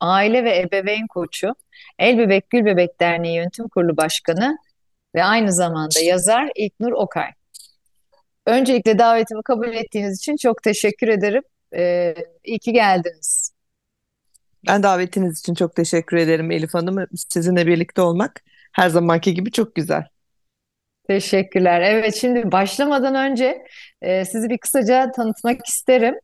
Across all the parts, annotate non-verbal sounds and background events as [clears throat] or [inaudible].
aile ve ebeveyn koçu, El Bebek Gül Bebek Derneği Yönetim Kurulu Başkanı ve aynı zamanda yazar İlknur Okay. Öncelikle davetimi kabul ettiğiniz için çok teşekkür ederim. Ee, iyi ki geldiniz. Ben davetiniz için çok teşekkür ederim Elif Hanım. Sizinle birlikte olmak her zamanki gibi çok güzel. Teşekkürler. Evet, şimdi başlamadan önce e, sizi bir kısaca tanıtmak isterim.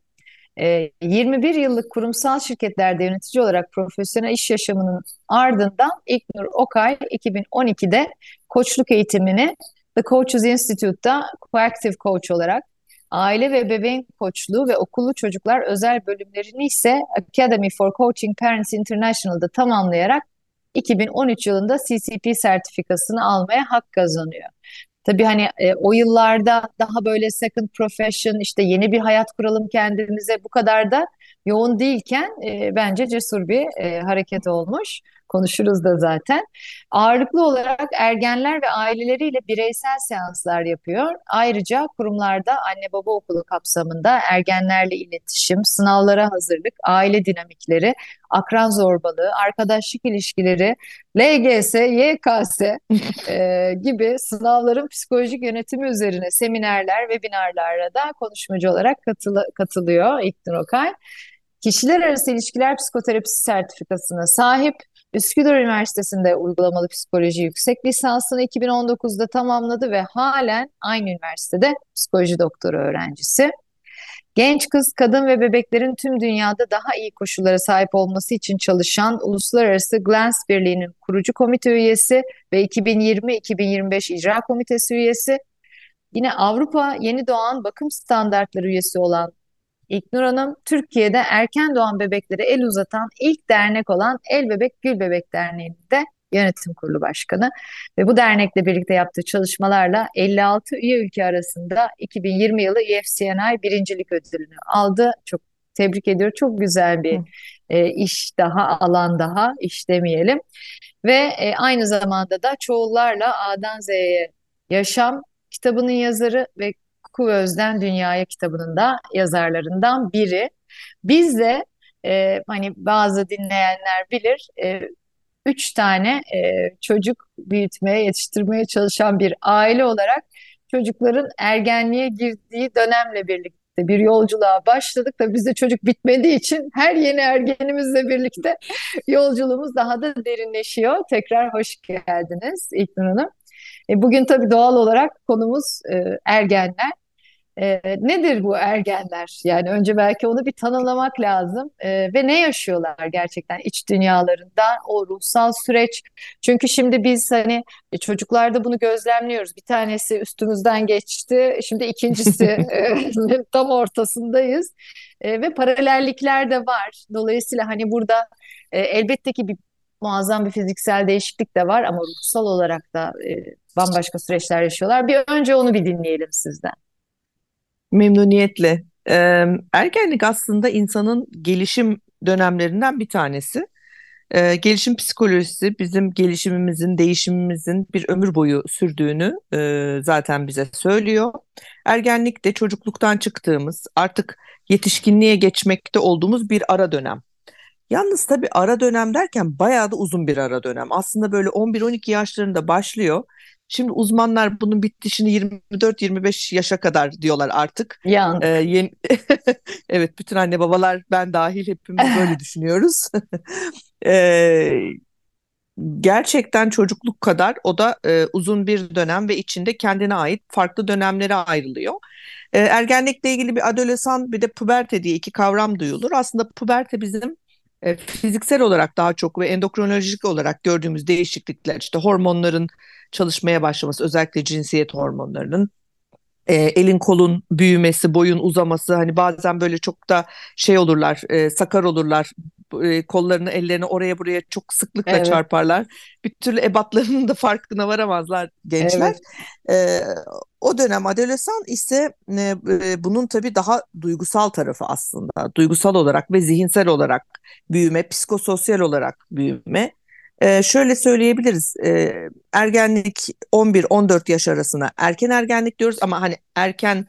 E, 21 yıllık kurumsal şirketlerde yönetici olarak profesyonel iş yaşamının ardından İlknur Okay 2012'de koçluk eğitimini The Coaches Institute'da Coactive Coach olarak aile ve bebeğin koçluğu ve okullu çocuklar özel bölümlerini ise Academy for Coaching Parents International'da tamamlayarak 2013 yılında CCP sertifikasını almaya hak kazanıyor. Tabii hani e, o yıllarda daha böyle second profession işte yeni bir hayat kuralım kendimize bu kadar da yoğun değilken e, bence cesur bir e, hareket olmuş. Konuşuruz da zaten. Ağırlıklı olarak ergenler ve aileleriyle bireysel seanslar yapıyor. Ayrıca kurumlarda anne baba okulu kapsamında ergenlerle iletişim, sınavlara hazırlık, aile dinamikleri, akran zorbalığı, arkadaşlık ilişkileri, LGS, YKS [laughs] e, gibi sınavların psikolojik yönetimi üzerine seminerler, webinarlara da konuşmacı olarak katılı, katılıyor İlknur Okay. Kişiler arası ilişkiler psikoterapisi sertifikasına sahip. Üsküdar Üniversitesi'nde uygulamalı psikoloji yüksek lisansını 2019'da tamamladı ve halen aynı üniversitede psikoloji doktoru öğrencisi. Genç kız, kadın ve bebeklerin tüm dünyada daha iyi koşullara sahip olması için çalışan Uluslararası Glans Birliği'nin kurucu komite üyesi ve 2020-2025 icra komitesi üyesi. Yine Avrupa Yeni Doğan Bakım Standartları üyesi olan İlknur Hanım, Türkiye'de erken doğan bebeklere el uzatan ilk dernek olan El Bebek Gül Bebek Derneği'nde yönetim kurulu başkanı ve bu dernekle birlikte yaptığı çalışmalarla 56 üye ülke arasında 2020 yılı EFCNI birincilik ödülünü aldı. Çok tebrik ediyorum. Çok güzel bir e, iş daha, alan daha, iş demeyelim. Ve e, aynı zamanda da çoğullarla A'dan Z'ye yaşam kitabının yazarı ve Kuvöz'den Dünyaya kitabının da yazarlarından biri. Biz de e, hani bazı dinleyenler bilir e, üç tane e, çocuk büyütmeye, yetiştirmeye çalışan bir aile olarak çocukların ergenliğe girdiği dönemle birlikte bir yolculuğa başladık da bizde çocuk bitmediği için her yeni ergenimizle birlikte yolculuğumuz daha da derinleşiyor. Tekrar hoş geldiniz İlknur Hanım. E, bugün tabii doğal olarak konumuz e, ergenler. E, nedir bu ergenler? Yani önce belki onu bir tanımlamak lazım e, ve ne yaşıyorlar gerçekten iç dünyalarında o ruhsal süreç. Çünkü şimdi biz hani e, çocuklarda bunu gözlemliyoruz. Bir tanesi üstümüzden geçti, şimdi ikincisi [laughs] e, [laughs] tam ortasındayız e, ve paralellikler de var. Dolayısıyla hani burada e, elbette ki bir muazzam bir fiziksel değişiklik de var ama ruhsal olarak da e, bambaşka süreçler yaşıyorlar. Bir önce onu bir dinleyelim sizden. Memnuniyetle. Ee, ergenlik aslında insanın gelişim dönemlerinden bir tanesi. Ee, gelişim psikolojisi bizim gelişimimizin, değişimimizin bir ömür boyu sürdüğünü e, zaten bize söylüyor. Ergenlik de çocukluktan çıktığımız, artık yetişkinliğe geçmekte olduğumuz bir ara dönem. Yalnız tabii ara dönem derken bayağı da uzun bir ara dönem. Aslında böyle 11-12 yaşlarında başlıyor Şimdi uzmanlar bunun bitişini 24-25 yaşa kadar diyorlar artık. Yani. Ee, yeni... [laughs] evet bütün anne babalar ben dahil hepimiz böyle [laughs] düşünüyoruz. [laughs] ee, gerçekten çocukluk kadar o da e, uzun bir dönem ve içinde kendine ait farklı dönemlere ayrılıyor. E, ergenlikle ilgili bir adolesan bir de puberte diye iki kavram duyulur. Aslında puberte bizim e, fiziksel olarak daha çok ve endokrinolojik olarak gördüğümüz değişiklikler işte hormonların çalışmaya başlaması özellikle cinsiyet hormonlarının e, elin kolun büyümesi, boyun uzaması hani bazen böyle çok da şey olurlar, e, sakar olurlar. e, kollarını ellerini oraya buraya çok sıklıkla Evet, çarparlar. Bir türlü ebatlarının da farkına varamazlar gençler. evet, E, o dönem adolesan ise e, e, bunun tabii daha duygusal tarafı aslında. Duygusal olarak ve zihinsel olarak büyüme, psikososyal olarak büyüme. E, şöyle söyleyebiliriz. E, ergenlik 11-14 yaş arasına erken ergenlik diyoruz ama hani erken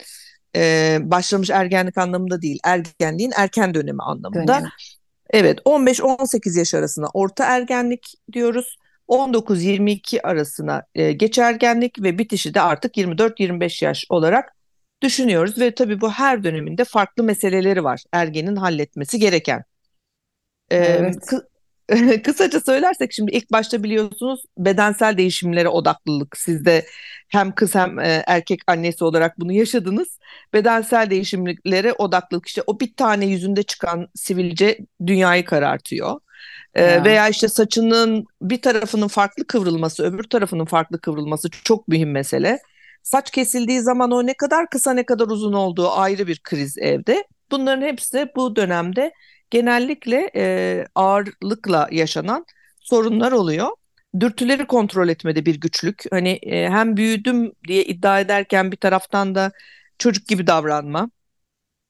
e, başlamış ergenlik anlamında değil, ergenliğin erken dönemi anlamında. dönem. Evet, 15-18 yaş arasına orta ergenlik diyoruz. 19-22 arasına e, geç ergenlik ve bitişi de artık 24-25 yaş olarak düşünüyoruz ve tabii bu her döneminde farklı meseleleri var ergenin halletmesi gereken. E, Evet, kı- [laughs] kısaca söylersek şimdi ilk başta biliyorsunuz bedensel değişimlere odaklılık sizde hem kız hem e, erkek annesi olarak bunu yaşadınız. Bedensel değişimlere odaklılık işte o bir tane yüzünde çıkan sivilce dünyayı karartıyor. E, ya, veya işte saçının bir tarafının farklı kıvrılması, öbür tarafının farklı kıvrılması çok mühim mesele. Saç kesildiği zaman o ne kadar kısa ne kadar uzun olduğu ayrı bir kriz evde. Bunların hepsi bu dönemde genellikle e, ağırlıkla yaşanan sorunlar oluyor. Dürtüleri kontrol etmede bir güçlük. Hani e, hem büyüdüm diye iddia ederken bir taraftan da çocuk gibi davranma,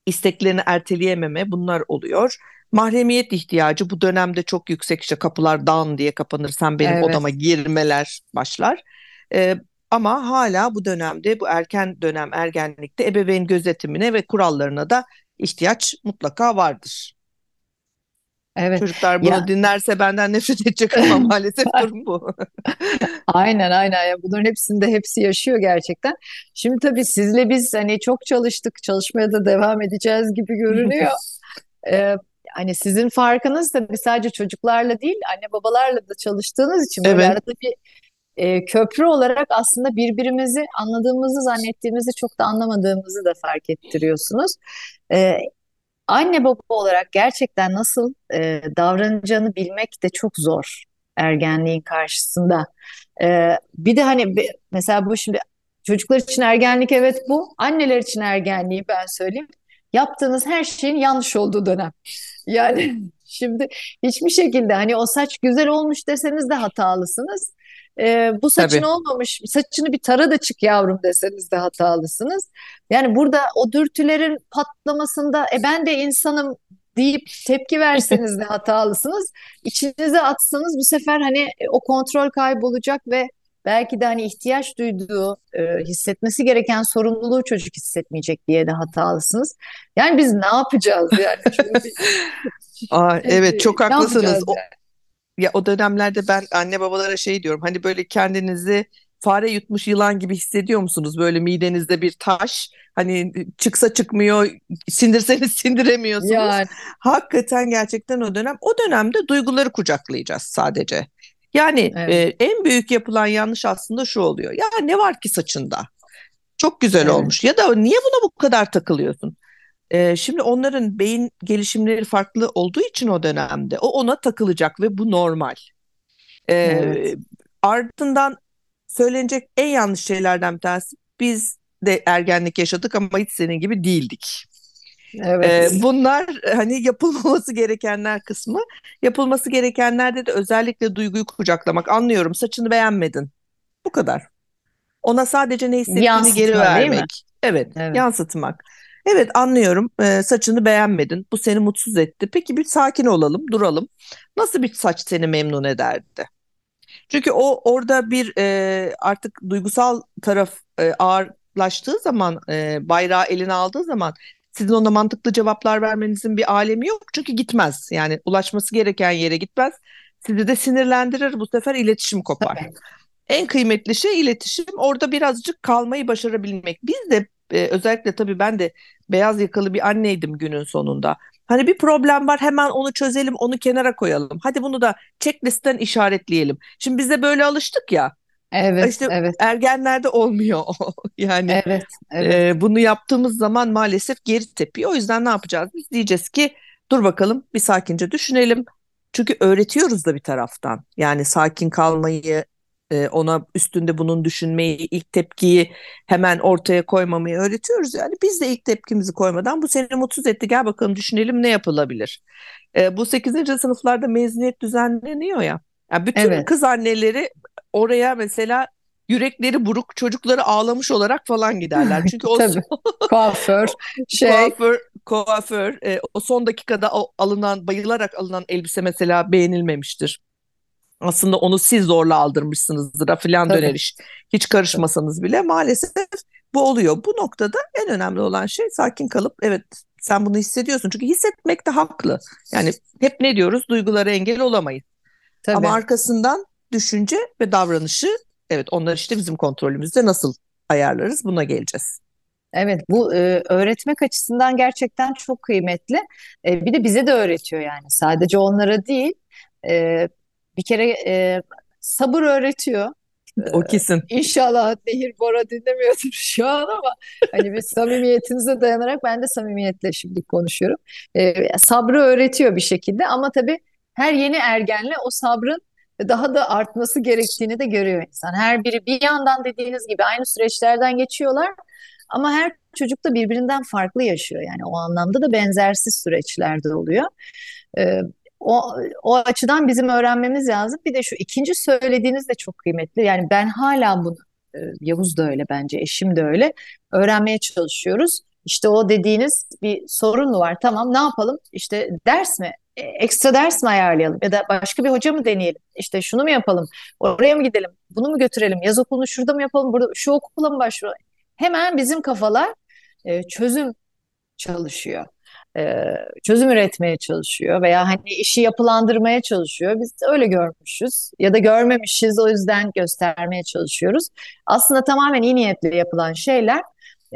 isteklerini erteleyememe bunlar oluyor. Mahremiyet ihtiyacı bu dönemde çok yüksek işte kapılar dan diye kapanır sen benim evet. odama girmeler başlar. E, ama hala bu dönemde bu erken dönem ergenlikte ebeveyn gözetimine ve kurallarına da ihtiyaç mutlaka vardır. Evet. Çocuklar Ya bunu dinlerse benden nefret edecek ama [laughs] maalesef durum bu. aynen aynen ya bunların hepsinde hepsi yaşıyor gerçekten. Şimdi tabii sizle biz hani çok çalıştık, çalışmaya da devam edeceğiz gibi görünüyor. [laughs] Ee, hani sizin farkınız tabii sadece çocuklarla değil, anne babalarla da çalıştığınız için böyle Evet, arada bir e, köprü olarak aslında birbirimizi anladığımızı zannettiğimizi çok da anlamadığımızı da fark ettiriyorsunuz. Ee, anne baba olarak gerçekten nasıl e, davranacağını bilmek de çok zor ergenliğin karşısında. Ee, bir de hani mesela bu şimdi çocuklar için ergenlik evet bu, anneler için ergenliği ben söyleyeyim. Yaptığınız her şeyin yanlış olduğu dönem. [laughs] Yani şimdi hiçbir şekilde hani o saç güzel olmuş deseniz de hatalısınız. Ee, bu saçın tabii. olmamış, saçını bir tara da çık yavrum deseniz de hatalısınız. Yani burada o dürtülerin patlamasında e ben de insanım deyip tepki verseniz de [laughs] hatalısınız. İçinize atsanız bu sefer hani e, o kontrol kaybolacak ve belki de hani ihtiyaç duyduğu, e, hissetmesi gereken sorumluluğu çocuk hissetmeyecek diye de hatalısınız. Yani biz ne yapacağız yani? [laughs] Çünkü Aa, evet çok [laughs] haklısınız. O, yani? Ya o dönemlerde ben anne babalara şey diyorum. Hani böyle kendinizi fare yutmuş yılan gibi hissediyor musunuz? Böyle midenizde bir taş. Hani çıksa çıkmıyor, sindirseniz [laughs] sindiremiyorsunuz. Yani Hakikaten gerçekten o dönem. O dönemde duyguları kucaklayacağız sadece. Yani e, evet, en büyük yapılan yanlış aslında şu oluyor. Ya ne var ki saçında? Çok güzel evet, olmuş. Ya da niye buna bu kadar takılıyorsun? Ee, şimdi onların beyin gelişimleri farklı olduğu için o dönemde o ona takılacak ve bu normal. evet, Ee, ardından söylenecek en yanlış şeylerden bir tanesi biz de ergenlik yaşadık ama hiç senin gibi değildik. Ee, evet, bunlar hani yapılmaması gerekenler kısmı. Yapılması gerekenlerde de özellikle duyguyu kucaklamak. Anlıyorum saçını beğenmedin. Bu kadar. Ona sadece ne hissettiğini geri yansıtma mi? vermek. Evet, Evet, yansıtmak. Evet, anlıyorum. Ee, saçını beğenmedin. Bu seni mutsuz etti. Peki bir sakin olalım, duralım. Nasıl bir saç seni memnun ederdi? Çünkü o orada bir e, artık duygusal taraf e, ağırlaştığı zaman, e, bayrağı eline aldığı zaman sizin ona mantıklı cevaplar vermenizin bir alemi yok. Çünkü gitmez. Yani ulaşması gereken yere gitmez. Sizi de sinirlendirir. Bu sefer iletişim kopar. tabii, En kıymetli şey iletişim. Orada birazcık kalmayı başarabilmek. Biz de e, özellikle tabii ben de beyaz yakalı bir anneydim günün sonunda. Hani bir problem var hemen onu çözelim, onu kenara koyalım. Hadi bunu da checklist'ten işaretleyelim. Şimdi biz de böyle alıştık ya. evet, İşte evet, ergenlerde olmuyor. [laughs] Yani evet, evet, e, bunu yaptığımız zaman maalesef geri tepiyor. O yüzden ne yapacağız? Biz diyeceğiz ki dur bakalım bir sakince düşünelim. Çünkü öğretiyoruz da bir taraftan. Yani sakin kalmayı, e, ona üstünde bunun düşünmeyi, ilk tepkiyi hemen ortaya koymamayı öğretiyoruz. Yani biz de ilk tepkimizi koymadan bu seni mutsuz etti gel bakalım düşünelim ne yapılabilir. E, bu 8. sınıflarda mezuniyet düzenleniyor ya. Yani bütün evet. kız anneleri oraya mesela yürekleri buruk çocukları ağlamış olarak falan giderler. [laughs] Çünkü o [laughs] kuaför şey kuaför kuaför e, o son dakikada alınan bayılarak alınan elbise mesela beğenilmemiştir. Aslında onu siz zorla aldırmışsınızdır filan döner iş. Hiç karışmasanız bile maalesef bu oluyor. Bu noktada en önemli olan şey sakin kalıp evet sen bunu hissediyorsun. Çünkü hissetmek de haklı. Yani hep ne diyoruz? Duygulara engel olamayız. Tabii. Ama arkasından düşünce ve davranışı evet onlar işte bizim kontrolümüzde nasıl ayarlarız buna geleceğiz. Evet bu e, öğretmek açısından gerçekten çok kıymetli. E, bir de bize de öğretiyor yani sadece onlara değil. E, bir kere e, sabır öğretiyor. O kesin. Ee, inşallah Nehir Bora dinlemiyordur [laughs] şu an ama hani bir samimiyetinize dayanarak ben de samimiyetle şimdi konuşuyorum. Ee, sabrı öğretiyor bir şekilde ama tabii her yeni ergenle o sabrın daha da artması gerektiğini de görüyor insan. Her biri bir yandan dediğiniz gibi aynı süreçlerden geçiyorlar ama her çocuk da birbirinden farklı yaşıyor. Yani o anlamda da benzersiz süreçlerde oluyor. Ee, o, o açıdan bizim öğrenmemiz lazım. Bir de şu ikinci söylediğiniz de çok kıymetli. Yani ben hala bunu, e, Yavuz da öyle bence, eşim de öyle. Öğrenmeye çalışıyoruz. İşte o dediğiniz bir sorun mu var? Tamam ne yapalım? İşte ders mi? E, ekstra ders mi ayarlayalım? Ya da başka bir hoca mı deneyelim? İşte şunu mu yapalım? Oraya mı gidelim? Bunu mu götürelim? Yaz okulunu şurada mı yapalım? Burada şu okula mı başvuralım? Hemen bizim kafalar e, çözüm çalışıyor. E, çözüm üretmeye çalışıyor veya hani işi yapılandırmaya çalışıyor. Biz öyle görmüşüz ya da görmemişiz o yüzden göstermeye çalışıyoruz. Aslında tamamen iyi niyetle yapılan şeyler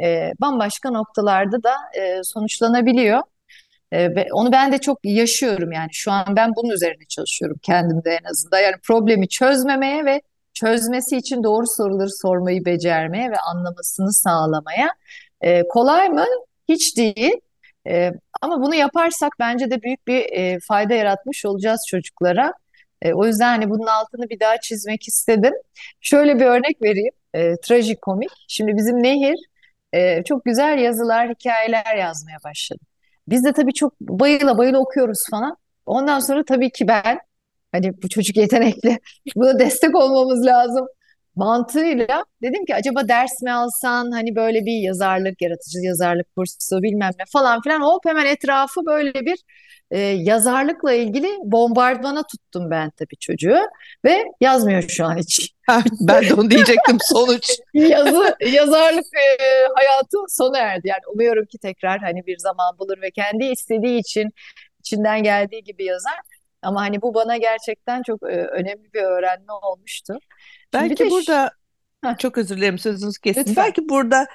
e, bambaşka noktalarda da e, sonuçlanabiliyor. E, onu ben de çok yaşıyorum yani şu an ben bunun üzerine çalışıyorum kendimde en azından. Yani problemi çözmemeye ve çözmesi için doğru soruları sormayı becermeye ve anlamasını sağlamaya. E, kolay mı? Hiç değil. E, ama bunu yaparsak bence de büyük bir e, fayda yaratmış olacağız çocuklara. E, o yüzden hani bunun altını bir daha çizmek istedim. Şöyle bir örnek vereyim. E, trajikomik. Şimdi bizim Nehir e, çok güzel yazılar, hikayeler yazmaya başladı. Biz de tabii çok bayıla bayıla okuyoruz falan. Ondan sonra tabii ki ben hani bu çocuk yetenekli, [laughs] buna destek olmamız lazım mantığıyla dedim ki acaba ders mi alsan hani böyle bir yazarlık, yaratıcı yazarlık kursu bilmem ne falan filan hop hemen etrafı böyle bir e, yazarlıkla ilgili bombardımana tuttum ben tabii çocuğu ve yazmıyor şu an hiç. ben de onu diyecektim sonuç. [laughs] Yazı, yazarlık e, hayatı sona erdi. Yani umuyorum ki tekrar hani bir zaman bulur ve kendi istediği için içinden geldiği gibi yazar. Ama hani bu bana gerçekten çok e, önemli bir öğrenme olmuştu. Belki burada Heh. çok özür dilerim sözünüzü kestim. Lütfen. Belki burada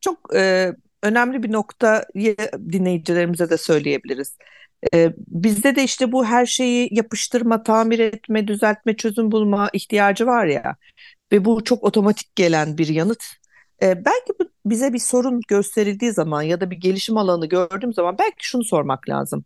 çok e, önemli bir noktayı dinleyicilerimize de söyleyebiliriz. E, bizde de işte bu her şeyi yapıştırma, tamir etme, düzeltme, çözüm bulma ihtiyacı var ya ve bu çok otomatik gelen bir yanıt. E, belki bu bize bir sorun gösterildiği zaman ya da bir gelişim alanı gördüğüm zaman belki şunu sormak lazım.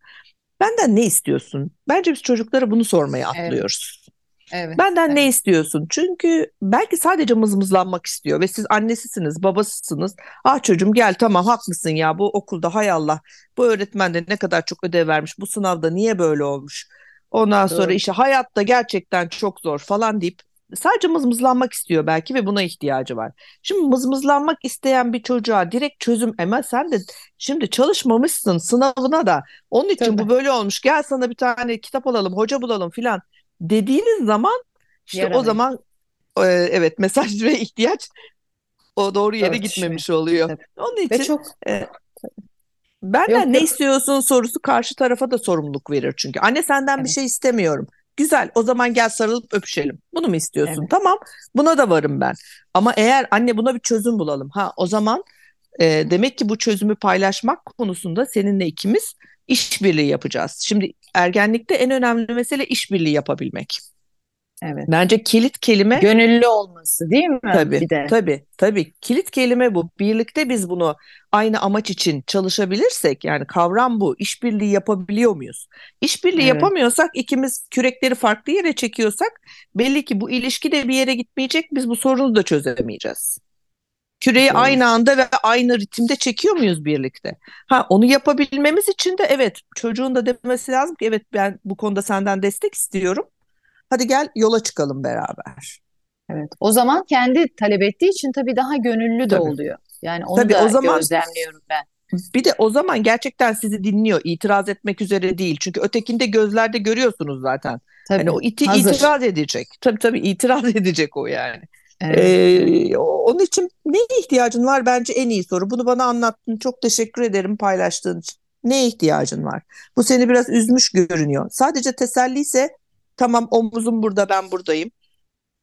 Benden ne istiyorsun? Bence biz çocuklara bunu sormaya atlıyoruz. Evet. Evet, Benden evet. ne istiyorsun? Çünkü belki sadece mızmızlanmak istiyor ve siz annesisiniz, babasısınız. Ah çocuğum gel tamam haklısın ya bu okulda hay Allah bu öğretmen de ne kadar çok ödev vermiş. Bu sınavda niye böyle olmuş? Ondan Doğru. sonra işte hayatta gerçekten çok zor falan deyip sadece mızmızlanmak istiyor belki ve buna ihtiyacı var. Şimdi mızmızlanmak isteyen bir çocuğa direkt çözüm ama sen de şimdi çalışmamışsın sınavına da onun için Tabii. bu böyle olmuş gel sana bir tane kitap alalım hoca bulalım filan dediğiniz zaman işte Yaramayın. o zaman e, evet mesaj ve ihtiyaç o doğru yere evet, gitmemiş oluyor. Tabii. Onun için ve çok e, benden yok, ne yok. istiyorsun sorusu karşı tarafa da sorumluluk verir çünkü. Anne senden evet. bir şey istemiyorum. Güzel o zaman gel sarılıp öpüşelim. Bunu mu istiyorsun? Evet. Tamam buna da varım ben. Ama eğer anne buna bir çözüm bulalım. Ha o zaman e, demek ki bu çözümü paylaşmak konusunda seninle ikimiz işbirliği yapacağız. Şimdi ergenlikte en önemli mesele işbirliği yapabilmek. Evet. Bence kilit kelime Gönüllü olması değil mi? tabii Bir de. tabii tabii kilit kelime bu. Birlikte biz bunu aynı amaç için çalışabilirsek yani kavram bu. İşbirliği yapabiliyor muyuz? İşbirliği Evet. yapamıyorsak ikimiz kürekleri farklı yere çekiyorsak belli ki bu ilişki de bir yere gitmeyecek. Biz bu sorunu da çözemeyeceğiz. Küreyi Doğru. aynı anda ve aynı ritimde çekiyor muyuz birlikte? Ha onu yapabilmemiz için de evet çocuğun da demesi lazım ki evet ben bu konuda senden destek istiyorum. Hadi gel yola çıkalım beraber. Evet. O zaman kendi talep ettiği için tabii daha gönüllü de Tabii. oluyor. Yani onu Tabii da o zaman gözlemliyorum ben. bir de o zaman gerçekten sizi dinliyor, itiraz etmek üzere değil. Çünkü ötekinde gözlerde görüyorsunuz zaten. Hani Tabii. o iti Hazır. itiraz edecek. Tabii tabii itiraz [laughs] edecek o yani. Evet. Ee, onun için neye ihtiyacın var? Bence en iyi soru. Bunu bana anlattın. Çok teşekkür ederim paylaştığın için. Neye ihtiyacın var? Bu seni biraz üzmüş görünüyor. Sadece teselli ise tamam omuzum burada ben buradayım.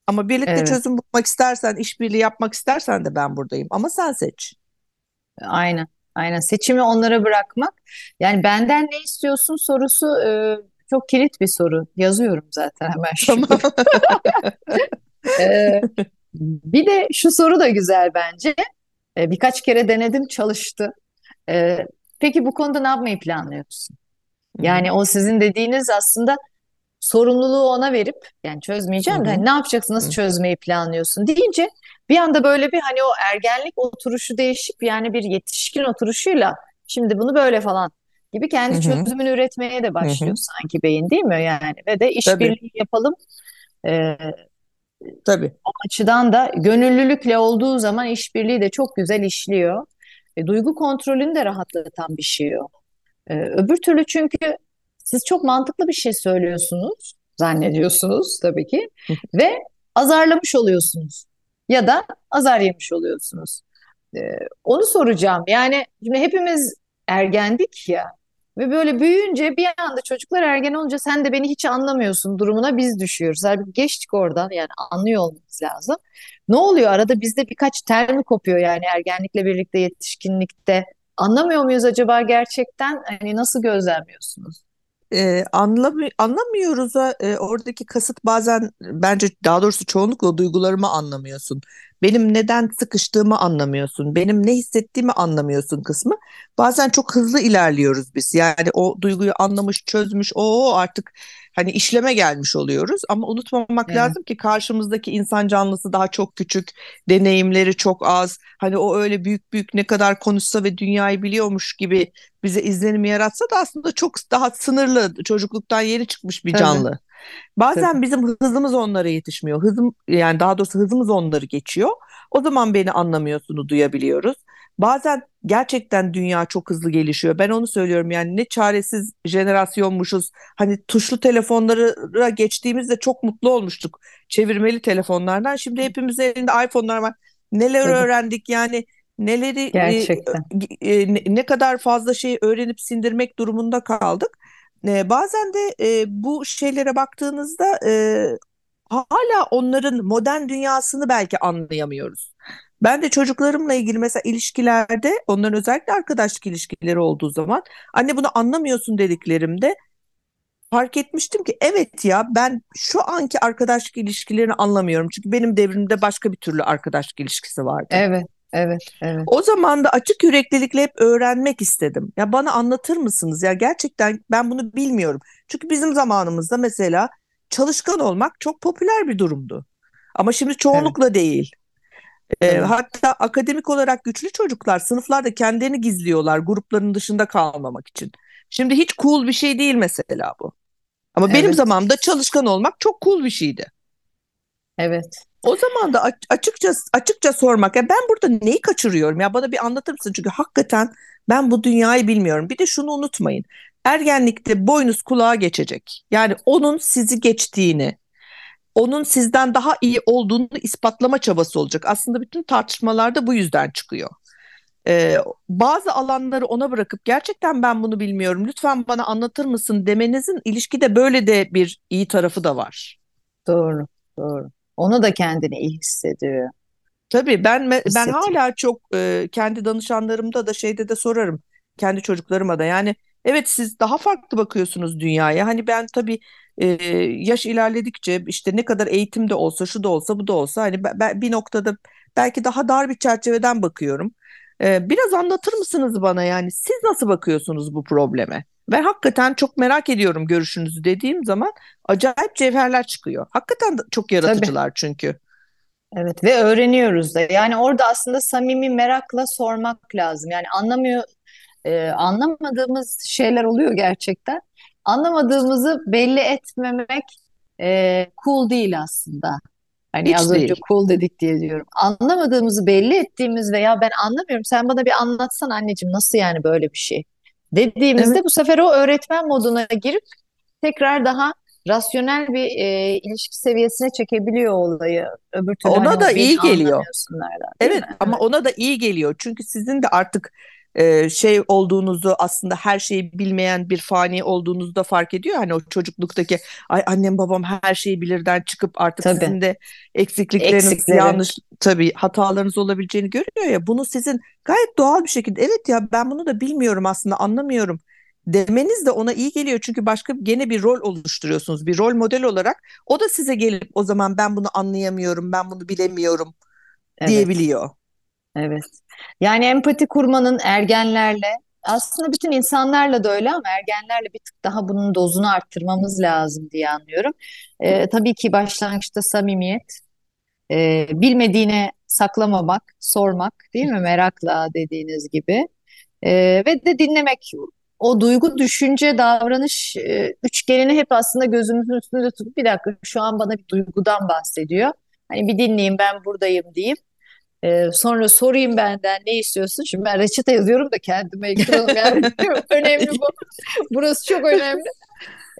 Ama birlikte Evet. çözüm bulmak istersen, işbirliği yapmak istersen de ben buradayım. Ama sen seç. Aynen. Aynen. Seçimi onlara bırakmak. Yani benden ne istiyorsun sorusu e, çok kilit bir soru. Yazıyorum zaten hemen Tamam. şurada. [laughs] E, bir de şu soru da güzel bence. E, birkaç kere denedim, çalıştı. E, peki bu konuda ne yapmayı planlıyorsun? Yani o sizin dediğiniz aslında sorumluluğu ona verip yani çözmeyeceğim de hani ne yapacaksın, nasıl çözmeyi planlıyorsun deyince bir anda böyle bir hani o ergenlik oturuşu değişip yani bir yetişkin oturuşuyla şimdi bunu böyle falan gibi kendi Hı hı. çözümünü üretmeye de başlıyor hı. sanki beyin değil mi yani ve de işbirliği yapalım. Ee, tabii. o açıdan da gönüllülükle olduğu zaman işbirliği de çok güzel işliyor. E, duygu kontrolünü de rahatlatan bir şey o. Ee, öbür türlü çünkü siz çok mantıklı bir şey söylüyorsunuz, zannediyorsunuz tabii ki ve azarlamış oluyorsunuz ya da azar yemiş oluyorsunuz. Ee, onu soracağım. Yani şimdi hepimiz ergendik ya ve böyle büyüyünce bir anda çocuklar ergen olunca sen de beni hiç anlamıyorsun durumuna biz düşüyoruz. Halbuki geçtik oradan yani anlıyor olmamız lazım. Ne oluyor arada bizde birkaç tel mi kopuyor yani ergenlikle birlikte yetişkinlikte? Anlamıyor muyuz acaba gerçekten? Hani nasıl gözlemliyorsunuz? Ee, anlamı anlamıyoruz e, oradaki kasıt bazen bence daha doğrusu çoğunlukla duygularımı anlamıyorsun. Benim neden sıkıştığımı anlamıyorsun. Benim ne hissettiğimi anlamıyorsun kısmı. Bazen çok hızlı ilerliyoruz biz. Yani o duyguyu anlamış, çözmüş, o artık hani işleme gelmiş oluyoruz. Ama unutmamak Evet. lazım ki karşımızdaki insan canlısı daha çok küçük, deneyimleri çok az. Hani o öyle büyük büyük ne kadar konuşsa ve dünyayı biliyormuş gibi bize izlenimi yaratsa da aslında çok daha sınırlı, çocukluktan yeni çıkmış bir canlı. Bazen tabii. bizim hızımız onlara yetişmiyor. Hızım yani daha doğrusu hızımız onları geçiyor. O zaman beni anlamıyorsunu duyabiliyoruz. Bazen gerçekten dünya çok hızlı gelişiyor. Ben onu söylüyorum yani ne çaresiz jenerasyonmuşuz. Hani tuşlu telefonlara geçtiğimizde çok mutlu olmuştuk. Çevirmeli telefonlardan. Şimdi hepimizin elinde iPhone'lar var. Neler Tabii. öğrendik yani neleri e, Gerçekten. e, ne ne kadar fazla şey öğrenip sindirmek durumunda kaldık. E, bazen de e, bu şeylere baktığınızda e, hala onların modern dünyasını belki anlayamıyoruz. Ben de çocuklarımla ilgili mesela ilişkilerde onların özellikle arkadaşlık ilişkileri olduğu zaman anne bunu anlamıyorsun dediklerimde fark etmiştim ki evet ya ben şu anki arkadaşlık ilişkilerini anlamıyorum. Çünkü benim devrimde başka bir türlü arkadaşlık ilişkisi vardı. Evet, evet, evet. O zaman da açık yüreklilikle hep öğrenmek istedim. Ya bana anlatır mısınız? Ya gerçekten ben bunu bilmiyorum. Çünkü bizim zamanımızda mesela çalışkan olmak çok popüler bir durumdu. Ama şimdi Evet, çoğunlukla değil. Tabii. hatta akademik olarak güçlü çocuklar sınıflarda kendilerini gizliyorlar grupların dışında kalmamak için. Şimdi hiç cool bir şey değil mesela bu. Ama benim Evet, zamanımda çalışkan olmak çok cool bir şeydi. evet. O zaman da açıkça açıkça sormak. Ya ben burada neyi kaçırıyorum? Ya bana bir anlatır mısın? Çünkü hakikaten ben bu dünyayı bilmiyorum. Bir de şunu unutmayın. Ergenlikte boynuz kulağa geçecek. Yani onun sizi geçtiğini, onun sizden daha iyi olduğunu ispatlama çabası olacak. Aslında bütün tartışmalar da bu yüzden çıkıyor. Ee, bazı alanları ona bırakıp gerçekten ben bunu bilmiyorum. Lütfen bana anlatır mısın demenizin ilişkide böyle de bir iyi tarafı da var. Doğru, doğru. Onu da kendini iyi hissediyor, Tabii ben ben hala çok e, kendi danışanlarımda da şeyde de sorarım. Kendi çocuklarıma da yani Evet siz daha farklı bakıyorsunuz dünyaya. Hani ben tabii e, yaş ilerledikçe işte ne kadar eğitim de olsa şu da olsa bu da olsa hani ben, bir noktada belki daha dar bir çerçeveden bakıyorum. E, biraz anlatır mısınız bana yani siz nasıl bakıyorsunuz bu probleme? Ben hakikaten çok merak ediyorum görüşünüzü dediğim zaman acayip cevherler çıkıyor. Hakikaten çok Tabii. yaratıcılar çünkü. Evet ve öğreniyoruz da. Yani orada aslında samimi merakla sormak lazım. Yani anlamıyor e, anlamadığımız şeyler oluyor gerçekten. Anlamadığımızı belli etmemek e, cool değil aslında. Hani az Hiç önce değil. cool dedik diye diyorum. Anlamadığımızı belli ettiğimiz veya ben anlamıyorum sen bana bir anlatsan anneciğim nasıl yani böyle bir şey Evet. dediğimizde bu sefer o öğretmen moduna girip tekrar daha rasyonel bir e, ilişki seviyesine çekebiliyor olayı. Öbür türlü hani Ona da o beni iyi geliyor. Evet mi? ama Evet. ona da iyi geliyor. Çünkü sizin de artık e, şey olduğunuzu aslında her şeyi bilmeyen bir fani olduğunuzu da fark ediyor. Hani o çocukluktaki ay annem babam her şeyi bilirden çıkıp artık Tabii. sizin de eksiklikleriniz, Eksikleri. yanlış tabii hatalarınız olabileceğini görüyor ya. Bunu sizin gayet doğal bir şekilde evet ya ben bunu da bilmiyorum aslında anlamıyorum demeniz de ona iyi geliyor. Çünkü başka gene bir rol oluşturuyorsunuz. Bir rol model olarak o da size gelip o zaman ben bunu anlayamıyorum, ben bunu bilemiyorum Evet. diyebiliyor. Evet. Yani empati kurmanın ergenlerle aslında bütün insanlarla da öyle ama ergenlerle bir tık daha bunun dozunu arttırmamız lazım diye anlıyorum. Ee, tabii ki başlangıçta samimiyet, e, bilmediğine saklamamak, sormak, değil mi? Merakla dediğiniz gibi. Ee, ve de dinlemek. O duygu, düşünce, davranış e, üçgenini hep aslında gözümüzün üstünde tutup bir dakika şu an bana bir duygudan bahsediyor. Hani bir dinleyeyim ben buradayım diyeyim. Ee, sonra sorayım benden ne istiyorsun? Şimdi ben reçete yazıyorum da kendime ekranım yani [laughs] önemli bu. Burası çok önemli.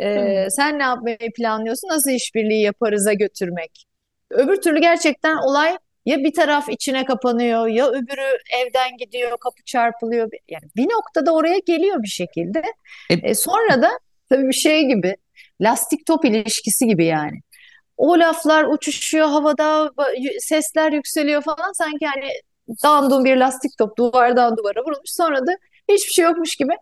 Ee, sen ne yapmayı planlıyorsun? Nasıl işbirliği yaparız'a götürmek? Öbür türlü gerçekten olay ya bir taraf içine kapanıyor ya öbürü evden gidiyor, kapı çarpılıyor. Yani bir noktada oraya geliyor bir şekilde. E, E, sonra da tabii bir şey gibi lastik top ilişkisi gibi yani. O laflar uçuşuyor havada, sesler yükseliyor falan. Sanki hani dandun bir lastik top duvardan duvara vurulmuş. Sonra da hiçbir şey yokmuş gibi.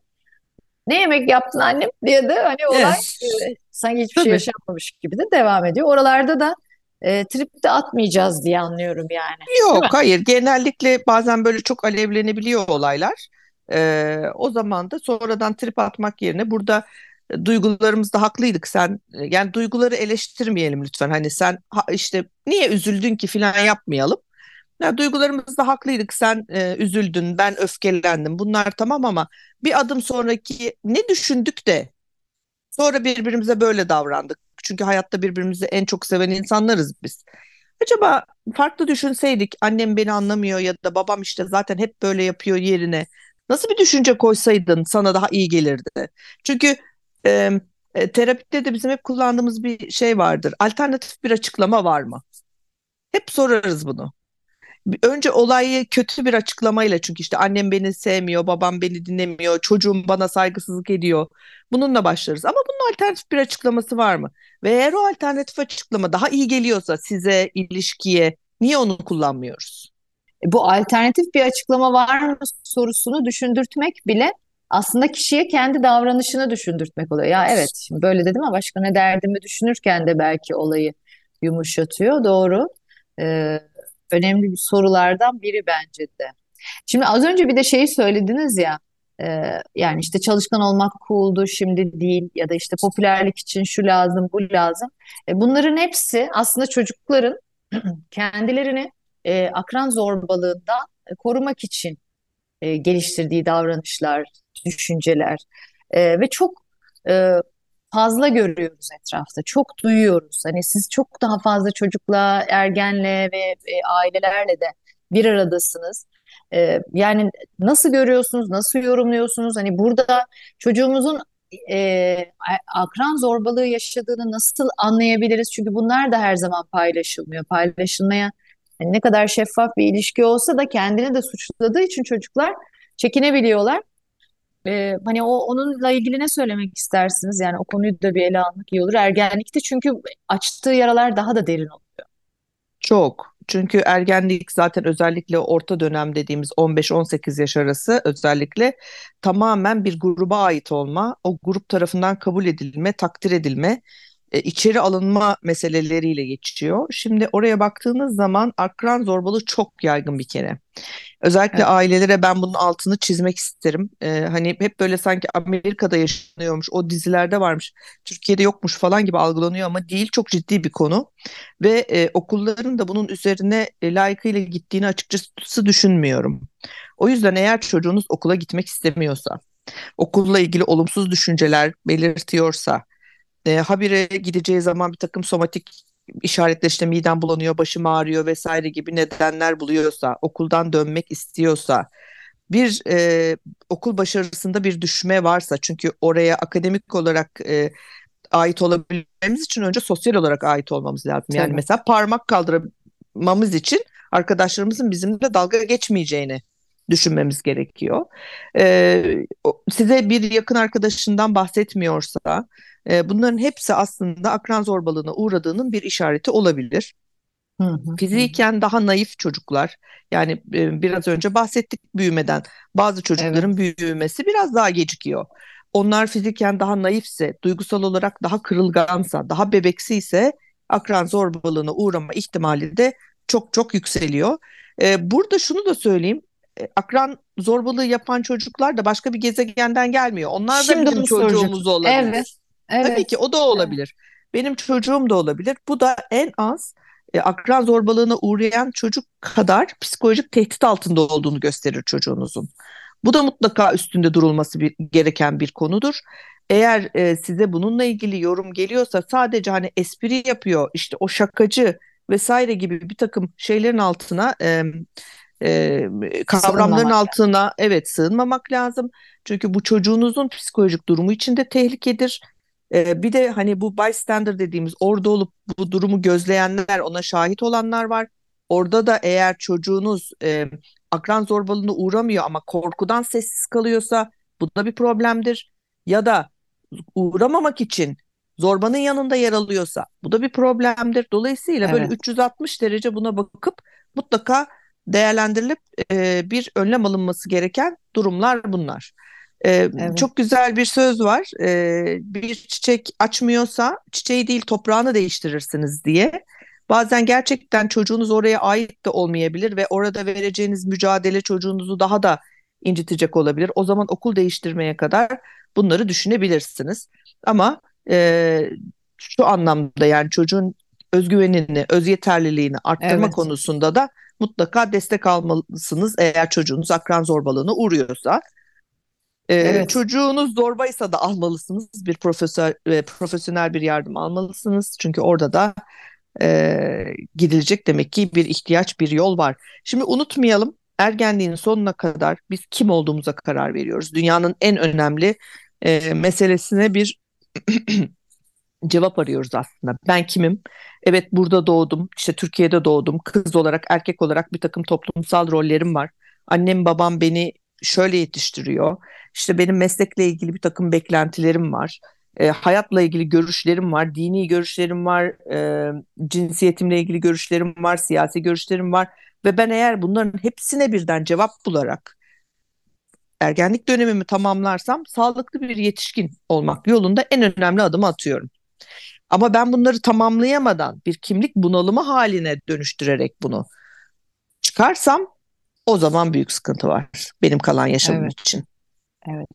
Ne yemek yaptın annem diye de hani olay evet, sanki hiçbir şey tabii. yaşanmamış gibi de devam ediyor. Oralarda da e, trip de atmayacağız diye anlıyorum yani. Yok, hayır. Genellikle bazen böyle çok alevlenebiliyor olaylar. Ee, o zaman da sonradan trip atmak yerine burada duygularımızda haklıydık. Sen e, yani duyguları eleştirmeyelim lütfen. Hani sen ha, işte niye üzüldün ki falan yapmayalım. Ya duygularımızda haklıydık. Sen e, üzüldün, ben öfkelendim. Bunlar tamam ama bir adım sonraki ne düşündük de Sonra birbirimize böyle davrandık. Çünkü hayatta birbirimizi en çok seven insanlarız biz. Acaba farklı düşünseydik annem beni anlamıyor ya da babam işte zaten hep böyle yapıyor yerine. Nasıl bir düşünce koysaydın sana daha iyi gelirdi. Çünkü e, terapide de bizim hep kullandığımız bir şey vardır. Alternatif bir açıklama var mı? Hep sorarız bunu. Önce olayı kötü bir açıklamayla çünkü işte annem beni sevmiyor, babam beni dinlemiyor, çocuğum bana saygısızlık ediyor. Bununla başlarız. Ama bunun alternatif bir açıklaması var mı? Ve eğer o alternatif açıklama daha iyi geliyorsa size, ilişkiye, niye onu kullanmıyoruz? E, Bu alternatif bir açıklama var mı sorusunu düşündürtmek bile aslında kişiye kendi davranışını düşündürtmek oluyor. Ya evet şimdi böyle dedim ama başka ne derdimi düşünürken de belki olayı yumuşatıyor. Doğru. Ee, önemli bir sorulardan biri bence de. Şimdi az önce bir de şeyi söylediniz ya e, yani işte çalışkan olmak cool'du şimdi değil ya da işte popülerlik için şu lazım bu lazım. E, bunların hepsi aslında çocukların [clears throat] kendilerini e, akran zorbalığından e, korumak için e, geliştirdiği davranışlar, düşünceler E, ve çok e, fazla görüyoruz etrafta, çok duyuyoruz. Hani siz çok daha fazla çocukla, ergenle ve e, ailelerle de bir aradasınız. E, yani nasıl görüyorsunuz, nasıl yorumluyorsunuz? Hani burada çocuğumuzun e, akran zorbalığı yaşadığını nasıl anlayabiliriz? Çünkü bunlar da her zaman paylaşılmıyor. Paylaşılmaya yani ne kadar şeffaf bir ilişki olsa da kendini de suçladığı için çocuklar çekinebiliyorlar. Ee, hani o onunla ilgili ne söylemek istersiniz? Yani o konuyu da bir ele almak iyi olur. Ergenlikte çünkü açtığı yaralar daha da derin oluyor. Çok, Çünkü ergenlik zaten özellikle orta dönem dediğimiz 15-18 yaş arası özellikle tamamen bir gruba ait olma, o grup tarafından kabul edilme, takdir edilme, e, içeri alınma meseleleriyle geçiyor. Şimdi oraya baktığınız zaman akran zorbalığı çok yaygın bir kere. Özellikle evet. ailelere ben bunun altını çizmek isterim. Ee, hani hep böyle sanki Amerika'da yaşanıyormuş, o dizilerde varmış, Türkiye'de yokmuş falan gibi algılanıyor ama değil çok ciddi bir konu. Ve e, okulların da bunun üzerine e, layıkıyla gittiğini açıkçası düşünmüyorum. O yüzden eğer çocuğunuz okula gitmek istemiyorsa, okulla ilgili olumsuz düşünceler belirtiyorsa, e, habire gideceği zaman bir takım somatik işaretler işte midem bulanıyor, başım ağrıyor vesaire gibi nedenler buluyorsa, okuldan dönmek istiyorsa, bir e, okul başarısında bir düşme varsa çünkü oraya akademik olarak e, ait olabilmemiz için önce sosyal olarak ait olmamız lazım. Yani Tabii. mesela parmak kaldırmamız için arkadaşlarımızın bizimle dalga geçmeyeceğini düşünmemiz gerekiyor. Ee, size bir yakın arkadaşından bahsetmiyorsa e, bunların hepsi aslında akran zorbalığına uğradığının bir işareti olabilir. Hı hı, Fiziken daha naif çocuklar yani e, biraz önce bahsettik büyümeden bazı çocukların evet. büyümesi biraz daha gecikiyor. Onlar fiziken daha naifse, duygusal olarak daha kırılgansa, daha bebeksi ise akran zorbalığına uğrama ihtimali de çok çok yükseliyor. Ee, burada şunu da söyleyeyim. E, akran zorbalığı yapan çocuklar da başka bir gezegenden gelmiyor. Onlar Şimdi da bizim çocuğumuz olabilir. Evet. Evet. Tabii ki o da olabilir. Evet. Benim çocuğum da olabilir. Bu da en az e, akran zorbalığına uğrayan çocuk kadar psikolojik tehdit altında olduğunu gösterir çocuğunuzun. Bu da mutlaka üstünde durulması bir, gereken bir konudur. Eğer e, size bununla ilgili yorum geliyorsa sadece hani espri yapıyor işte o şakacı vesaire gibi bir takım şeylerin altına e, e, kavramların sığınmamak altına evet sığınmamak lazım. Çünkü bu çocuğunuzun psikolojik durumu için de tehlikedir. E, bir de hani bu bystander dediğimiz orada olup bu durumu gözleyenler, ona şahit olanlar var. Orada da eğer çocuğunuz e, akran zorbalığına uğramıyor ama korkudan sessiz kalıyorsa bu da bir problemdir. Ya da uğramamak için zorbanın yanında yer alıyorsa bu da bir problemdir. Dolayısıyla evet. böyle 360 derece buna bakıp mutlaka değerlendirilip e, bir önlem alınması gereken durumlar bunlar. E, evet. Çok güzel bir söz var. E, bir çiçek açmıyorsa çiçeği değil toprağını değiştirirsiniz diye. Bazen gerçekten çocuğunuz oraya ait de olmayabilir ve orada vereceğiniz mücadele çocuğunuzu daha da incitecek olabilir. O zaman okul değiştirmeye kadar bunları düşünebilirsiniz. Ama e, şu anlamda yani çocuğun özgüvenini, öz yeterliliğini arttırma evet. konusunda da mutlaka destek almalısınız eğer çocuğunuz akran zorbalığına uğruyorsa. Ee, evet. Çocuğunuz zorbaysa da almalısınız. Bir profesör, e, profesyonel bir yardım almalısınız. Çünkü orada da e, gidilecek demek ki bir ihtiyaç, bir yol var. Şimdi unutmayalım ergenliğin sonuna kadar biz kim olduğumuza karar veriyoruz. Dünyanın en önemli e, meselesine bir [clears throat] cevap arıyoruz aslında. Ben kimim? Evet burada doğdum, işte Türkiye'de doğdum. Kız olarak, erkek olarak bir takım toplumsal rollerim var. Annem babam beni şöyle yetiştiriyor. İşte benim meslekle ilgili bir takım beklentilerim var. E, hayatla ilgili görüşlerim var, dini görüşlerim var, e, cinsiyetimle ilgili görüşlerim var, siyasi görüşlerim var. Ve ben eğer bunların hepsine birden cevap bularak ergenlik dönemimi tamamlarsam sağlıklı bir yetişkin olmak yolunda en önemli adımı atıyorum. Ama ben bunları tamamlayamadan bir kimlik bunalımı haline dönüştürerek bunu çıkarsam o zaman büyük sıkıntı var benim kalan yaşamım Evet. için. Evet.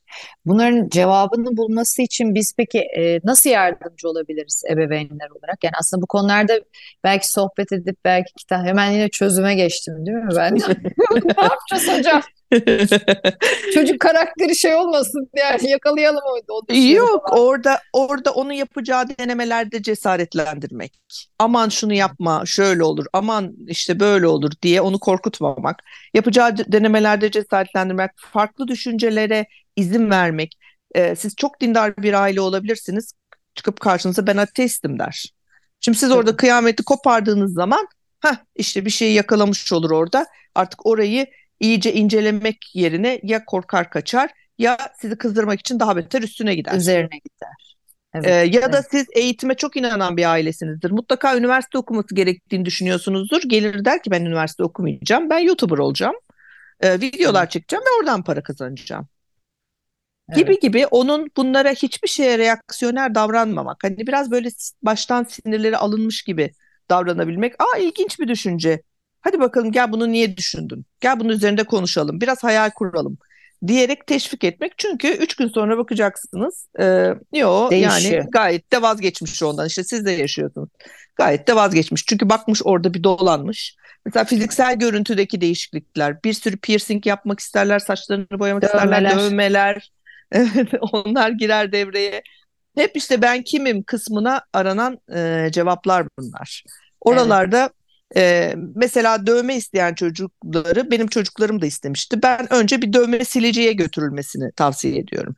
Bunların cevabını bulması için biz peki e, nasıl yardımcı olabiliriz ebeveynler olarak? Yani aslında bu konularda belki sohbet edip belki kitap hemen yine çözüme geçtim değil mi ben? [laughs] [laughs] Ne yapacağız hocam? [laughs] Çocuk karakteri şey olmasın yani yakalayalım o, o Yok orada orada onu yapacağı denemelerde cesaretlendirmek. Aman şunu yapma şöyle olur aman işte böyle olur diye onu korkutmamak. Yapacağı denemelerde cesaretlendirmek, farklı düşüncelere izin vermek. Ee, siz çok dindar bir aile olabilirsiniz. Çıkıp karşınıza ben ateistim der. Şimdi siz orada kıyameti kopardığınız zaman ha işte bir şeyi yakalamış olur orada. Artık orayı iyice incelemek yerine ya korkar kaçar ya sizi kızdırmak için daha beter üstüne gider. Üzerine gider. Ee, Evet, ya da evet, siz eğitime çok inanan bir ailesinizdir. Mutlaka üniversite okuması gerektiğini düşünüyorsunuzdur. Gelir der ki ben üniversite okumayacağım. Ben YouTuber olacağım. Ee, videolar evet, çekeceğim ve oradan para kazanacağım. Gibi evet. gibi onun bunlara hiçbir şeye reaksiyoner davranmamak. Hani biraz böyle baştan sinirleri alınmış gibi davranabilmek. Aa ilginç bir düşünce. Hadi bakalım gel bunu niye düşündün? Gel bunun üzerinde konuşalım. Biraz hayal kuralım diyerek teşvik etmek. Çünkü üç gün sonra bakacaksınız. E, yo yani gayet de vazgeçmiş ondan. İşte siz de yaşıyorsunuz. Gayet de vazgeçmiş. Çünkü bakmış orada bir dolanmış. Mesela fiziksel görüntüdeki değişiklikler. Bir sürü piercing yapmak isterler, saçlarını boyamak isterler, Dövmeler. dövmeler. [laughs] Evet, onlar girer devreye. Hep işte ben kimim kısmına aranan e, cevaplar bunlar. Evet. Oralarda e, mesela dövme isteyen çocukları benim çocuklarım da istemişti. Ben önce bir dövme siliciye götürülmesini tavsiye ediyorum.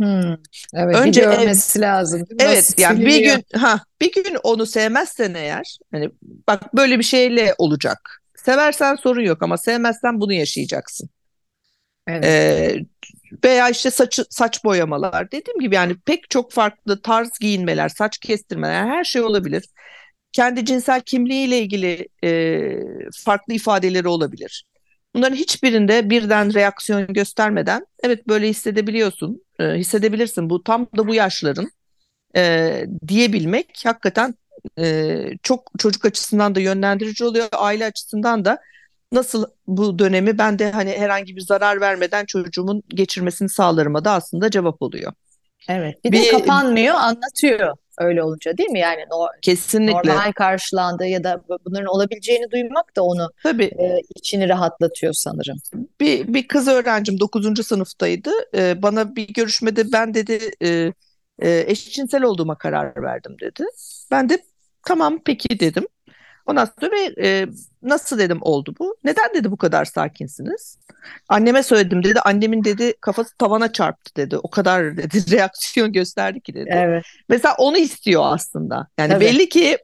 Hmm. Evet, bir Önce ev, görmesi lazım. mi? evet Nasıl yani bir siliniyor? gün ha bir gün onu sevmezsen eğer hani bak böyle bir şeyle olacak. Seversen sorun yok ama sevmezsen bunu yaşayacaksın. Evet, E, veya işte saç, saç boyamalar dediğim gibi yani pek çok farklı tarz giyinmeler, saç kestirmeler her şey olabilir. Kendi cinsel kimliğiyle ilgili e, farklı ifadeleri olabilir. Bunların hiçbirinde birden reaksiyon göstermeden evet böyle hissedebiliyorsun, e, hissedebilirsin bu tam da bu yaşların e, diyebilmek hakikaten e, çok çocuk açısından da yönlendirici oluyor, aile açısından da nasıl bu dönemi ben de hani herhangi bir zarar vermeden çocuğumun geçirmesini sağlarıma da aslında cevap oluyor. evet. Bir de Bir kapanmıyor, anlatıyor öyle olunca değil mi? Yani no- kesinlikle normal karşılandığı ya da bu- bunların olabileceğini duymak da onu tabii e, içini rahatlatıyor sanırım. bir, bir kız öğrencim dokuzuncu sınıftaydı. Ee, bana bir görüşmede ben dedi e, e, eşcinsel olduğuma karar verdim dedi. Ben de tamam peki dedim. Ondan sonra e, nasıl dedim oldu bu? Neden dedi bu kadar sakinsiniz? Anneme söyledim dedi. Annemin dedi kafası tavana çarptı dedi. O kadar dedi [laughs] reaksiyon gösterdi ki dedi. Evet, Mesela onu istiyor aslında. Yani tabii. belli ki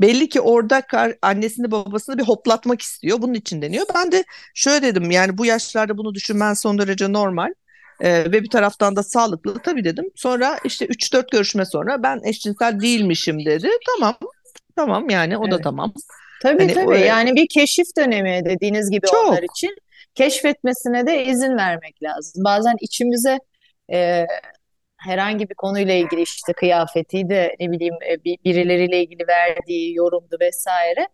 belli ki orada kar, annesini babasını bir hoplatmak istiyor. Bunun için deniyor. Ben de şöyle dedim yani bu yaşlarda bunu düşünmen son derece normal. Ee, ve bir taraftan da sağlıklı tabii dedim. Sonra işte üç dört görüşme sonra ben eşcinsel değilmişim dedi. Tamam tamam yani o da Evet. tamam. Tabii Hani o, tabii. Yani bir keşif dönemi dediğiniz gibi onlar çok için keşfetmesine de izin vermek lazım. Bazen içimize e, herhangi bir konuyla ilgili işte kıyafetiydi ne bileyim e, bir- birileriyle ilgili verdiği yorumdu vesaire.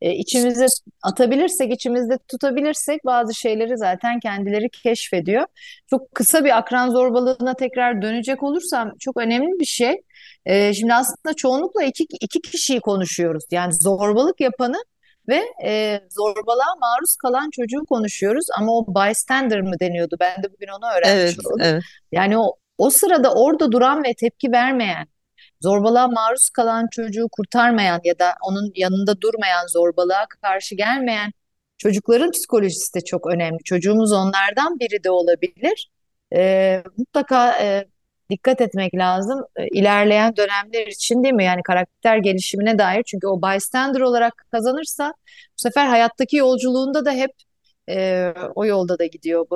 E, içimize atabilirsek, içimizde tutabilirsek bazı şeyleri zaten kendileri keşfediyor. Çok kısa bir akran zorbalığına tekrar dönecek olursam çok önemli bir şey. E, şimdi aslında çoğunlukla iki, iki kişiyi konuşuyoruz. Yani zorbalık yapanı ve e, zorbalığa maruz kalan çocuğu konuşuyoruz. Ama o bystander mı deniyordu? Ben de bugün onu öğrenmiş evet oldum. evet Yani o o sırada orada duran ve tepki vermeyen, zorbalığa maruz kalan çocuğu kurtarmayan ya da onun yanında durmayan, zorbalığa karşı gelmeyen çocukların psikolojisi de çok önemli. Çocuğumuz onlardan biri de olabilir. Ee, mutlaka e, dikkat etmek lazım. Ee, ilerleyen dönemler için değil mi? Yani karakter gelişimine dair. Çünkü o bystander olarak kazanırsa bu sefer hayattaki yolculuğunda da hep e, o yolda da gidiyor.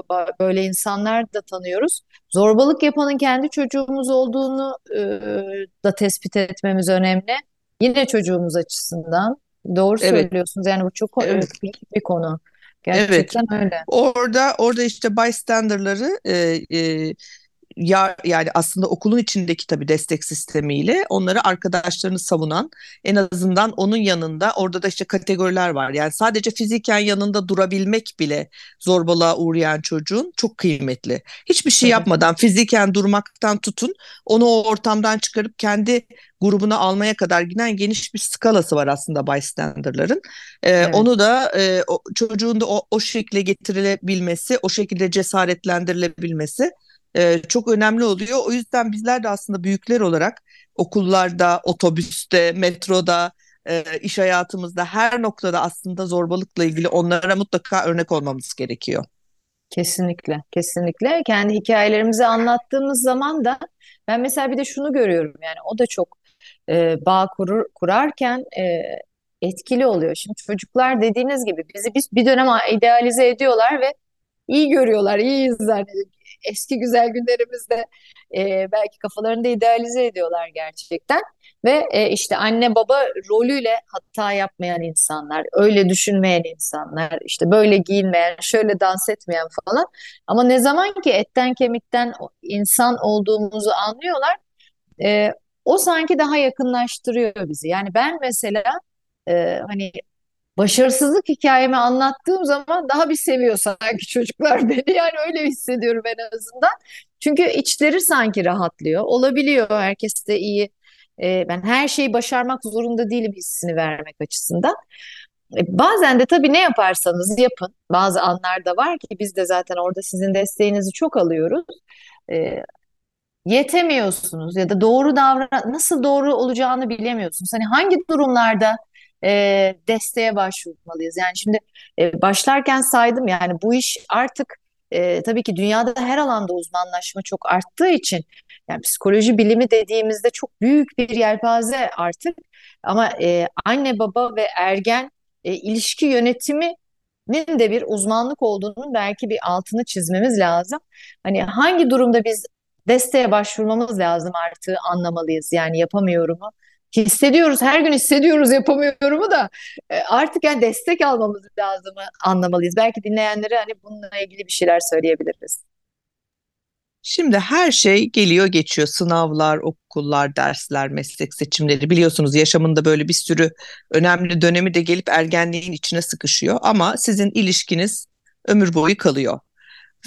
Böyle insanlar da tanıyoruz. Zorbalık yapanın kendi çocuğumuz olduğunu e, da tespit etmemiz önemli. Yine çocuğumuz açısından. Doğru evet söylüyorsunuz. Yani bu çok e, evet bir konu. evet Gerçekten öyle. orada orada işte bystander'ları e, e, ya yani aslında okulun içindeki tabii destek sistemiyle onları arkadaşlarını savunan en azından onun yanında orada da işte kategoriler var. Yani sadece fiziken yanında durabilmek bile zorbalığa uğrayan çocuğun çok kıymetli. Hiçbir şey yapmadan fiziken durmaktan tutun onu o ortamdan çıkarıp kendi grubuna almaya kadar giden geniş bir skalası var aslında bystander'ların. Ee, Evet. onu da e, o, çocuğun da o, o şekilde getirilebilmesi, o şekilde cesaretlendirilebilmesi e, çok önemli oluyor. O yüzden bizler de aslında büyükler olarak okullarda, otobüste, metroda, e, iş hayatımızda her noktada aslında zorbalıkla ilgili onlara mutlaka örnek olmamız gerekiyor. Kesinlikle, kesinlikle. Kendi hikayelerimizi anlattığımız zaman da ben mesela bir de şunu görüyorum yani o da çok e, bağ kurur, kurarken e, etkili oluyor. Şimdi çocuklar dediğiniz gibi bizi biz bir dönem idealize ediyorlar ve iyi görüyorlar, iyiyiz zannediyor. Eski güzel günlerimizde e, belki kafalarında idealize ediyorlar gerçekten. Ve e, işte anne baba rolüyle hata yapmayan insanlar, öyle düşünmeyen insanlar, işte böyle giyinmeyen, şöyle dans etmeyen falan. Ama ne zaman ki etten kemikten insan olduğumuzu anlıyorlar, e, o sanki daha yakınlaştırıyor bizi. Yani ben mesela e, hani başarısızlık hikayemi anlattığım zaman daha bir seviyor sanki çocuklar [laughs] beni. Yani öyle hissediyorum en azından. Çünkü içleri sanki rahatlıyor. Olabiliyor herkes de iyi. Ee, ben her şeyi başarmak zorunda değilim hissini vermek açısından. Ee, bazen de tabii ne yaparsanız yapın. Bazı anlarda var ki biz de zaten orada sizin desteğinizi çok alıyoruz. Ee, yetemiyorsunuz ya da doğru davran nasıl doğru olacağını bilemiyorsunuz. Hani hangi durumlarda e, desteğe başvurmalıyız? Yani şimdi e, başlarken saydım yani bu iş artık e, tabii ki dünyada her alanda uzmanlaşma çok arttığı için yani psikoloji bilimi dediğimizde çok büyük bir yelpaze artık ama e, anne baba ve ergen e, ilişki yönetimi de bir uzmanlık olduğunu belki bir altını çizmemiz lazım. Hani hangi durumda biz desteğe başvurmamız lazım artığı anlamalıyız. Yani yapamıyorumu hissediyoruz, her gün hissediyoruz yapamıyorumu da e, artık yani destek almamız lazım anlamalıyız. Belki dinleyenlere hani bununla ilgili bir şeyler söyleyebiliriz. Şimdi her şey geliyor geçiyor. Sınavlar, okullar, dersler, meslek seçimleri. Biliyorsunuz yaşamında böyle bir sürü önemli dönemi de gelip ergenliğin içine sıkışıyor. Ama sizin ilişkiniz ömür boyu kalıyor.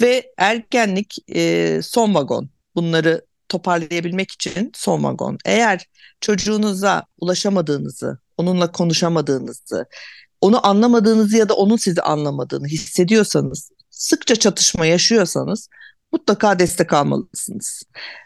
Ve ergenlik e, son vagon. Bunları toparlayabilmek için son vagon. Eğer çocuğunuza ulaşamadığınızı, onunla konuşamadığınızı, onu anlamadığınızı ya da onun sizi anlamadığını hissediyorsanız, sıkça çatışma yaşıyorsanız mutlaka destek almalısınız.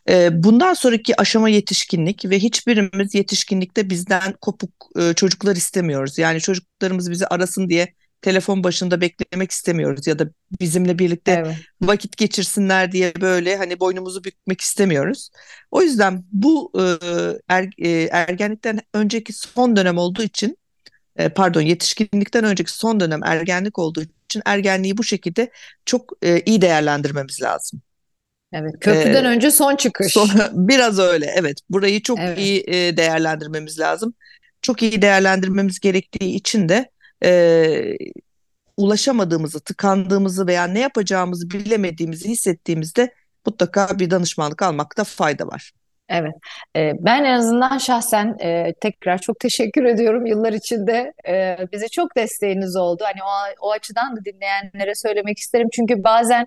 Ee, bundan sonraki aşama yetişkinlik ve hiçbirimiz yetişkinlikte bizden kopuk e, çocuklar istemiyoruz. Yani çocuklarımız bizi arasın diye telefon başında beklemek istemiyoruz ya da bizimle birlikte evet. vakit geçirsinler diye böyle hani boynumuzu bükmek istemiyoruz. O yüzden bu e, er, e, ergenlikten önceki son dönem olduğu için e, pardon yetişkinlikten önceki son dönem ergenlik olduğu için ergenliği bu şekilde çok e, iyi değerlendirmemiz lazım. Evet, köprüden ee, önce son çıkış. Son, [laughs] biraz öyle, evet. Burayı çok evet. iyi e, değerlendirmemiz lazım. Çok iyi değerlendirmemiz gerektiği için de e, ulaşamadığımızı, tıkandığımızı veya ne yapacağımızı bilemediğimizi hissettiğimizde mutlaka bir danışmanlık almakta fayda var. Evet, e, ben en azından şahsen e, tekrar çok teşekkür ediyorum yıllar içinde e, bize çok desteğiniz oldu. Hani o, o açıdan da dinleyenlere söylemek isterim çünkü bazen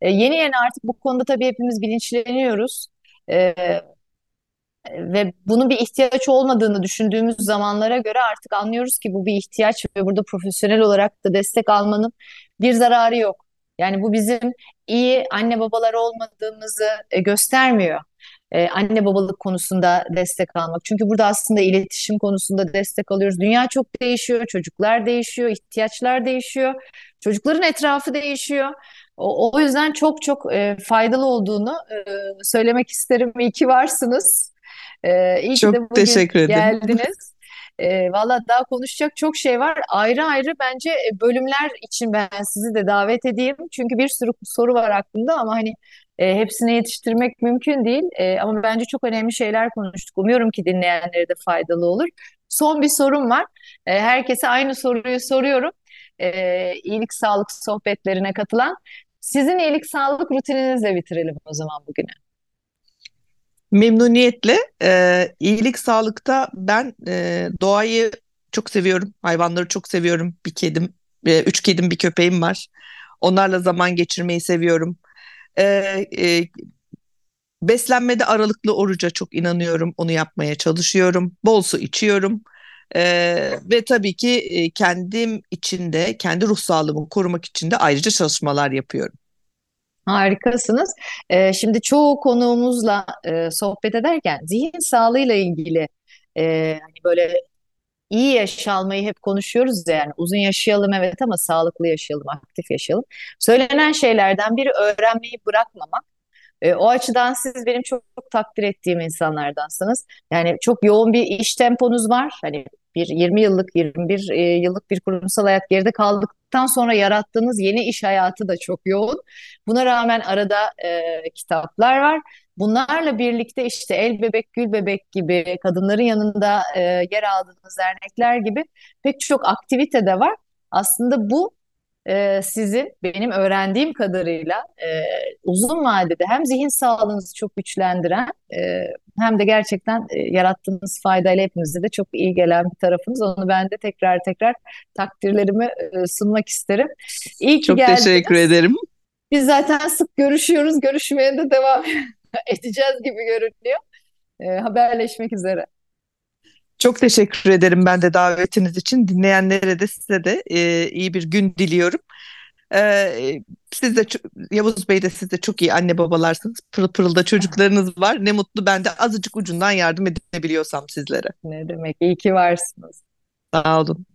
e, yeni yeni artık bu konuda tabii hepimiz bilinçleniyoruz. Ve bunun bir ihtiyaç olmadığını düşündüğümüz zamanlara göre artık anlıyoruz ki bu bir ihtiyaç ve burada profesyonel olarak da destek almanın bir zararı yok. Yani bu bizim iyi anne babalar olmadığımızı e, göstermiyor. Ee, anne babalık konusunda destek almak. Çünkü burada aslında iletişim konusunda destek alıyoruz. Dünya çok değişiyor, çocuklar değişiyor, ihtiyaçlar değişiyor, çocukların etrafı değişiyor. O, o yüzden çok çok e, faydalı olduğunu e, söylemek isterim. İyi ki varsınız. Ee, iyi çok ki de bugün teşekkür ederim. geldiniz. E, Valla daha konuşacak çok şey var. Ayrı ayrı bence e, bölümler için ben sizi de davet edeyim. Çünkü bir sürü soru var aklımda ama hani e, hepsine yetiştirmek mümkün değil. E, ama bence çok önemli şeyler konuştuk. Umuyorum ki dinleyenlere de faydalı olur. Son bir sorum var. E, herkese aynı soruyu soruyorum. E, iyilik sağlık sohbetlerine katılan. Sizin iyilik sağlık rutininizle bitirelim o zaman bugünü. Memnuniyetle. E, iyilik sağlıkta ben e, doğayı çok seviyorum. Hayvanları çok seviyorum. Bir kedim, e, üç kedim, bir köpeğim var. Onlarla zaman geçirmeyi seviyorum. E, e, beslenmede aralıklı oruca çok inanıyorum. Onu yapmaya çalışıyorum. Bol su içiyorum. Ee, ve tabii ki kendim içinde, kendi ruh sağlığımı korumak için de ayrıca çalışmalar yapıyorum. Harikasınız. Ee, şimdi çoğu konuğumuzla e, sohbet ederken zihin sağlığıyla ilgili e, hani böyle iyi yaş almayı hep konuşuyoruz ya yani uzun yaşayalım evet ama sağlıklı yaşayalım, aktif yaşayalım. Söylenen şeylerden biri öğrenmeyi bırakmamak. E, o açıdan siz benim çok, çok takdir ettiğim insanlardansınız. Yani çok yoğun bir iş temponuz var. Hani bir 20 yıllık, 21 e, yıllık bir kurumsal hayat geride kaldıktan sonra yarattığınız yeni iş hayatı da çok yoğun. Buna rağmen arada e, kitaplar var. Bunlarla birlikte işte El Bebek Gül Bebek gibi kadınların yanında e, yer aldığınız dernekler gibi pek çok aktivite de var. Aslında bu e, sizin benim öğrendiğim kadarıyla e, uzun vadede hem zihin sağlığınızı çok güçlendiren e, hem de gerçekten e, yarattığınız faydayla hepimize de çok iyi gelen bir tarafınız. Onu ben de tekrar tekrar takdirlerimi e, sunmak isterim. İyi ki Çok geldiniz. teşekkür ederim. Biz zaten sık görüşüyoruz. Görüşmeye de devam [laughs] edeceğiz gibi görünüyor. E, haberleşmek üzere. Çok teşekkür ederim ben de davetiniz için. Dinleyenlere de size de e, iyi bir gün diliyorum. E, siz de Yavuz Bey de siz de çok iyi anne babalarsınız. Pırıl pırıl da çocuklarınız var. Ne mutlu ben de azıcık ucundan yardım edebiliyorsam sizlere. Ne demek? İyi ki varsınız. Sağ olun.